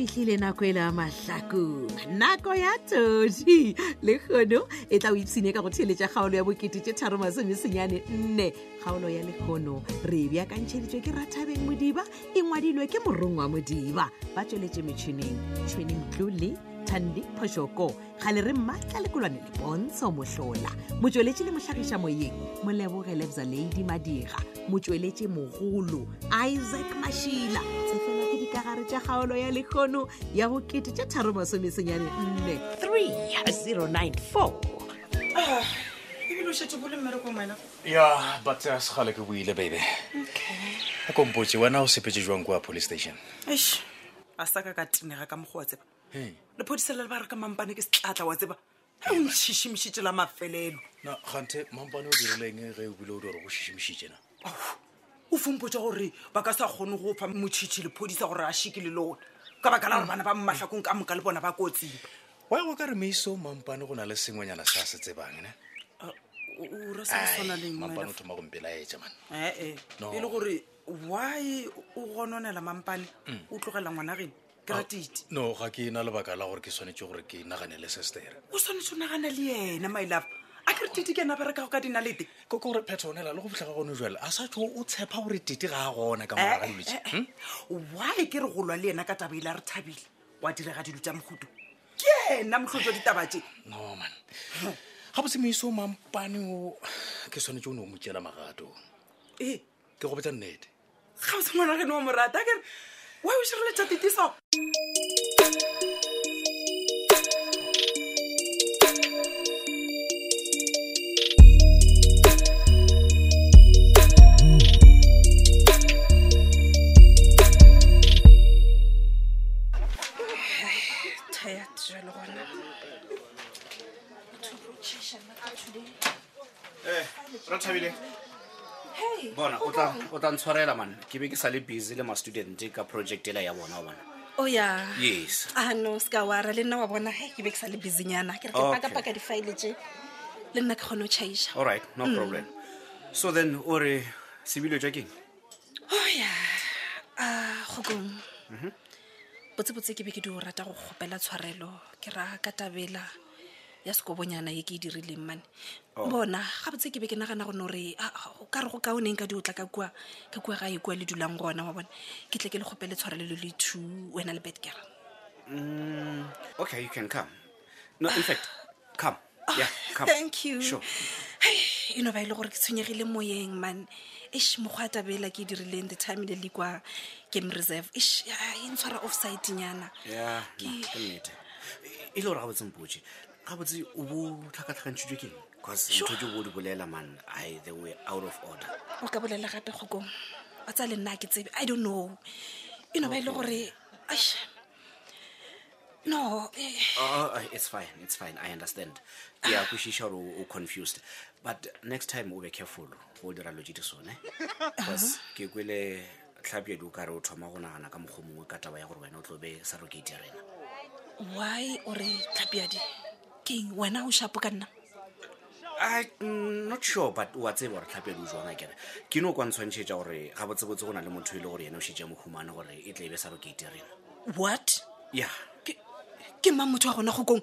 fihlile nako e le ya mahlakong nako ya toji le kgono e tla o ipshine ka go theletša kgaolo ya bokete tše tharo masomesenyane nne kgaolo ya lekgono re bjakantšheditšwe ke rathabeng modiba e ngwadilwe ke morongwa modiba ba tšweletše metšhineng tšhweni mtlole thandi phošoko ga le re maatla lekolwane le pontsho mohlola motsweletši le mohlagiša moyeng moleboge lebza ladi madira motsweletši mogolo isaac mašila tsefela ke dikagare tša kgaolo ya lekgono ya bokete tša tharo masomesenyane nne 3094 ya but a se gale ke boile baby a kompotse wena o sepetse jwang kua police station a sa ka ka tenega ka mokgwa wa tseba Hey. lephodisa le le ba re ka mampane ke setlatla wa tseba o ntšhišimišitše la mafelelo na kganthe mampane o dirileng ge o bile o di gore go šišimišitše na o fompotsa gore ba ka sa kgone go fa motšhitšhi lephodisa gore a šeke le lona ka baka la gore bana ba mmahlakong ka moka le bona ba kotsing wa go ka re meiso mampane go na le sengwenyana sa se tsebang ne o ra sa swana leng mampane o thoma gompelaetša man ee No. e le gore why o gononela mampane mm. o tlogela ngwana gene ke ah, ratite no ga ke na lebaka la gore ke swanetse gore ke naganele sestere o swanetse o nagana le yena mailapa a ke re tite ke ena berekago ka dinalete ko ke gore phetronela le go fitlha ga gone jale a sa tso o tshepa gore tite ga a gona ka moraga eh, bolwetse eh, eh. hmm? why ke re golwa le yena ka taba ile a re thabile wa direga dilo tsa mogoto ke ena motlhotswa ditaba tse no man ga botse moiso mampane o ke swanetse o ne o mo tsela magato ee ke go botsa nnete ga o se ngwana geno wa morata kere wa o širile tšatetiso Eh, bona o tla ntshwarela man ke be ke sa le busy le ma-student ka project ela ya bona bona o oh, ya yes a ah, no se ka wara le nna wa bona he ke be ke sa le busynyana ke re ke pakapaka di-file tse le nna ke kgone go chaisa all right no mm. problem so then o re sebilo ja keng o oh, ya a ah, gokong mm-hmm. botsebotse ke be ke di o rata go kgopela tshwarelo ke ra ka tabela ya sekobonyana ye ke e dirileng mane oh. bona gabotse ke be ke nagana gone gore ah, ah, o ka re go kaoneng ka di o tla ka kua ka kua ga e kua le dulang gona wa bone ke tle ke le kgopele tshwarelelo le two wena le betger mm, okay you can come no in fact come ah, yeah come thank you sure e no ba e le gore ke tshwenyegile moyeng man ish mokgwa a tabela ke e dirileng the time le le kwa game reserve ish e ntshwara offside nyana yeah, no, e le gore ga botseng potse ga botse o bo tlhakatlhakantšhitswe keng bcause ntho jo bo di bolela man i the way out of order o ka bolela gape kgokong wa tsa le nna ke tsebe i don't know e no ba e le gore no eh. oh, oh, it's fine it's fine i understand ke a kwešiša gore o confused but next time o be careful go dira lo je di sone bcause ke kwele tlhapjadi o kare o thoma go nagana ka mokgwa mongwe ka taba ya gore wena o tlo be sa rokete ya rena why o re tlhapjadi keng wena o shapo ka nna I, mm, not sure but wa tseba gore tlhapjadi o jwanga kere ke no kwa ntshwantšhetša gore ga botsebotse go na le motho e le gore yena o šetša mohumane gore e tle e be sa rokete ya rena what ya ke mang motho wa gona go kong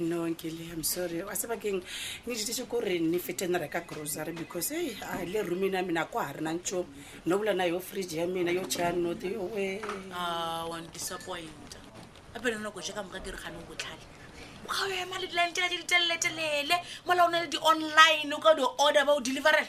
nonkele am sorry wa sebakeng ne ditese ko re ne fete ne reka grocery because e a le roomeng ya mina kwa ga re nang tso no bula na yo fridge ya mina yo chaya note yo we ah, one disappointa a pele nako je ka moka ke re gane o botlhale ga o ema le dilane tsela tse di teleletelele mola o na le di-online o ka di-order ba o deliverela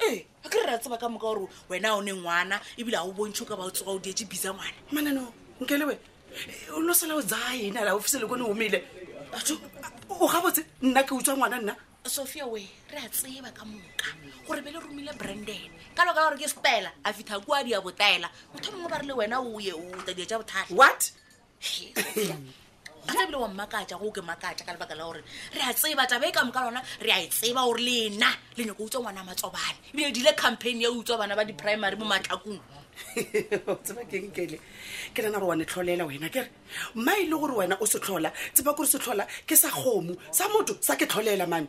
ee a ke re ra tseba ka moka gore wena o ne ngwana ebile ga o bontšhe o ka ba o tsoga o dietse bisa ngwana manano nkelewe o lo sala o tsaya ena la ofise le kone omele batho o gabotse nna ke utswa ngwana nna sophia we re a tseba ka moka gore be le romile branden ka loka gore ke stela a fitlha kua di ya botaela motho mongwe ba re le wena o ye o ta dia tša bothata what a tsebile wa mmakatša go ke makatša ka lebaka la gore re a tseba taba e ka moka lona re a e tseba gore le ena le nyako utswa ngwana matsobane ebile e dile campaign ya utswa bana ba di-primary mo matlakong tseba keng kele ke nana gore wa ne tlholela wena kere mma e le gore wena o setlhola tseba kore setlhola ke sa kgomo sa motho sa ke tlholela mane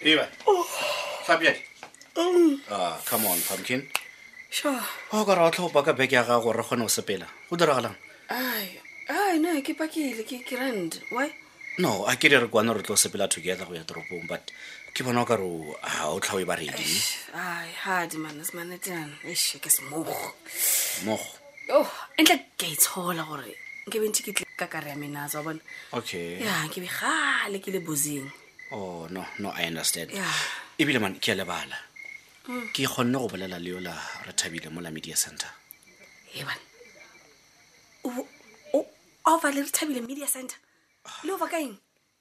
Eva, Fabian. Ah, come on, pumpkin. sure Go ka ra o tlhopa ka beke ya gago re kgone go sepela. Go diragalang? ai ai no ke pakile ke ke rand why No, a ke di re kwane re tlo sepela together go ya toropong but ke bona o ka re o- ha o tlhawe ba ready. ai hadi manas manetean eish ke semogo Mogo. Oh, e ntla ke a itshola gore nke bentse ke tle ka kare ya menatsa wa bona okay ya ke be gale ke le bosing oh no no i understand Yeah. Mm. ebile man ke a lebala ke kgonne go bolela le yola re thabile mo la media center e bana o o- a o vale re thabile media center le o va ka eng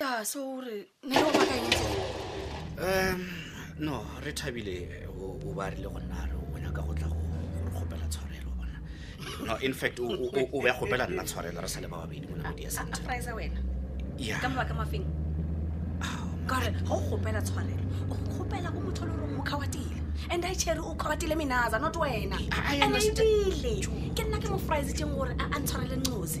ya so gore ne o baka eng um no re thabile o o ba rile go nna re o nyaka go tla go go re kgopela tshwarelo bona no in fact o- o o- o be a kgopela nna tshwarelo re sa le ba babedi mo namodi ya santa surprise wena ya ka mabaka mafeng kare ga o kgopela tshwarelo o kgopela go motho le gore mo kgawatile and i chere o kgawatile menaza not wena I and understand. ebile ke nna ke mo fraisetseng gore a a ntshwarele ncosi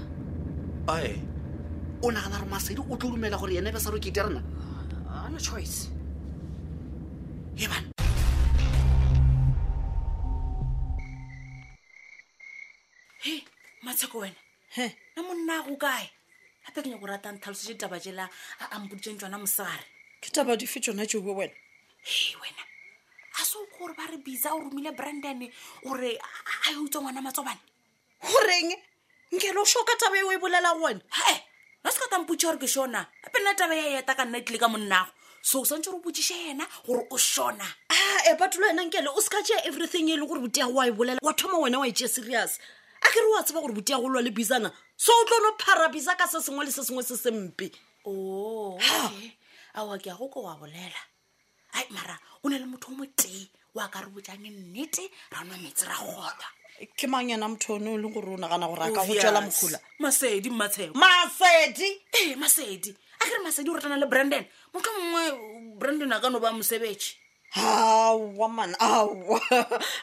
ae o nagana gore masedi o tlo dumela gore yene be sa rokete rena Ah, no choice ebana he matsheko wena he na monna go kae gape ke nyako ratang tlhalosetse taba jela a ampoditseng tsona mosegare ke taba dife tsona tšeo bo wena he wena a se o ko gore ba re bisa o romile brandon gore a- a yo utswa ngwana matsobane goreng nkele o shoka taba eo e bolela gone he no se ka tampotse gore ke shona gape nna taba ya eta ka nna e tlile ka monnago so o swantse gore o botsiše yena gore o shona a ah, e eh, batulo yena nkele o se ka tšea everything e le gore boteago wa e bolela wa thoma wena wa e tšea serious a ke re wa tseba gore boteago lwa le bizana so o tlo no phara biza ka se sengwe le se sengwe se sempe o oh, aowa ke ya go ko wa bolela ai mara o na le motho o motee wa ka re bojang nnete ra nwa metsi ra golwa ke mang yena motho one o leng gore o nagana gore a ka go tswela mogola masedi mmatsheo masedi ee masedi a ke re masedi o ratana le brandon motho mongwe brandon a ka no ba mosebetši awa man awa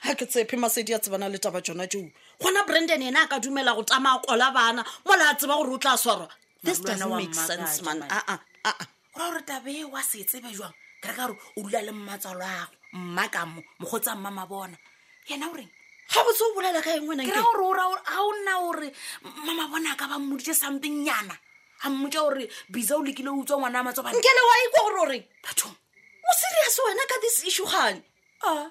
ga ke tsephe masedi a tsebana le taba tsona tšeo gona brandon ena a ka dumela go tama kola bana mola a tseba gore o tla swarwa this doesn't make sense man aa ah, ah, ah, go ra gore tabe wa se tsebe jwang ke re ka gore o dula le mmatswalo ago mma ka mo mokgotsang mma mabona yena o reng ga botse o bolela ka engwe ke ra gore o ra ga o nna gore mma mabona a ka ba mmoditse something nyana a mmotsa gore bisa o lekile o utswa ngwana a matso bane nkele wa ikwa gore o reng bathong o serious wena ka this issue gane a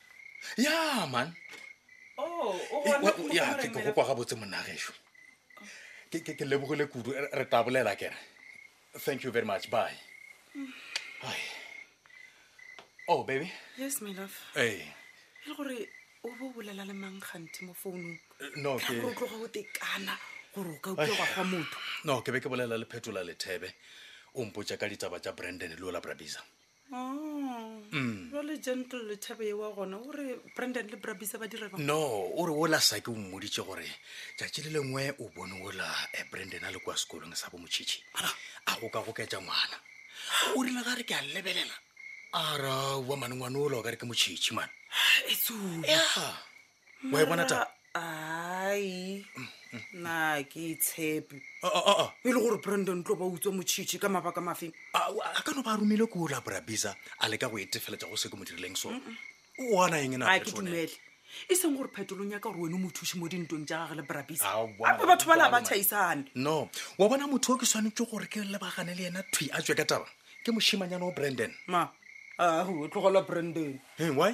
ya man oh, ya ke gopa ga botse monageso ke lebogile kudu re tabolela kere thank you very much bye mm. oh baby yes my love hey. e le gore o bo bolela le mang gantsi mo founung eh, no ke go tloga o tekana gore o ka utlwa gwa motho no ke be ke bolela le phetola lethebe o mpotsa ka ditaba tsa brandon le ola brabisa Mm. jale gentle le thabe ye wa gona o re brandon le brabisa ba dira bang no o re ola sa ke o mmoditše gore tšatši le lengwe o bone ola eh, brandon a le kwa sekolong sa bo motšhitšhi a go ka goketša ngwana o rile ga re ke a lebelela a ra wa mane ngwana ola o ka re ke motšhitšhi mane etso ya wa e bona taba ai na ke itshepe Ah, ah, ah, ah. e le gore brandon tlo ba utswa motšhitšhi ka mabaka mafeng a a ka no ba romile ko o labora bisa a leka go e tefeletsa go se ke mo dirileng sone o ana eng na a ke dumele e seng gore phetolong ya ka gore wene o mo thuše mo dintong tša gage le brabisa Ah, wa bona, ape batho ba la ba wa bona. thaisane no wa bona motho o ke swanetse gore ke lebagane le yena thwi a tswe ka taba ke moshimanyana o brandon ma ahu tlogela brandon Hey, why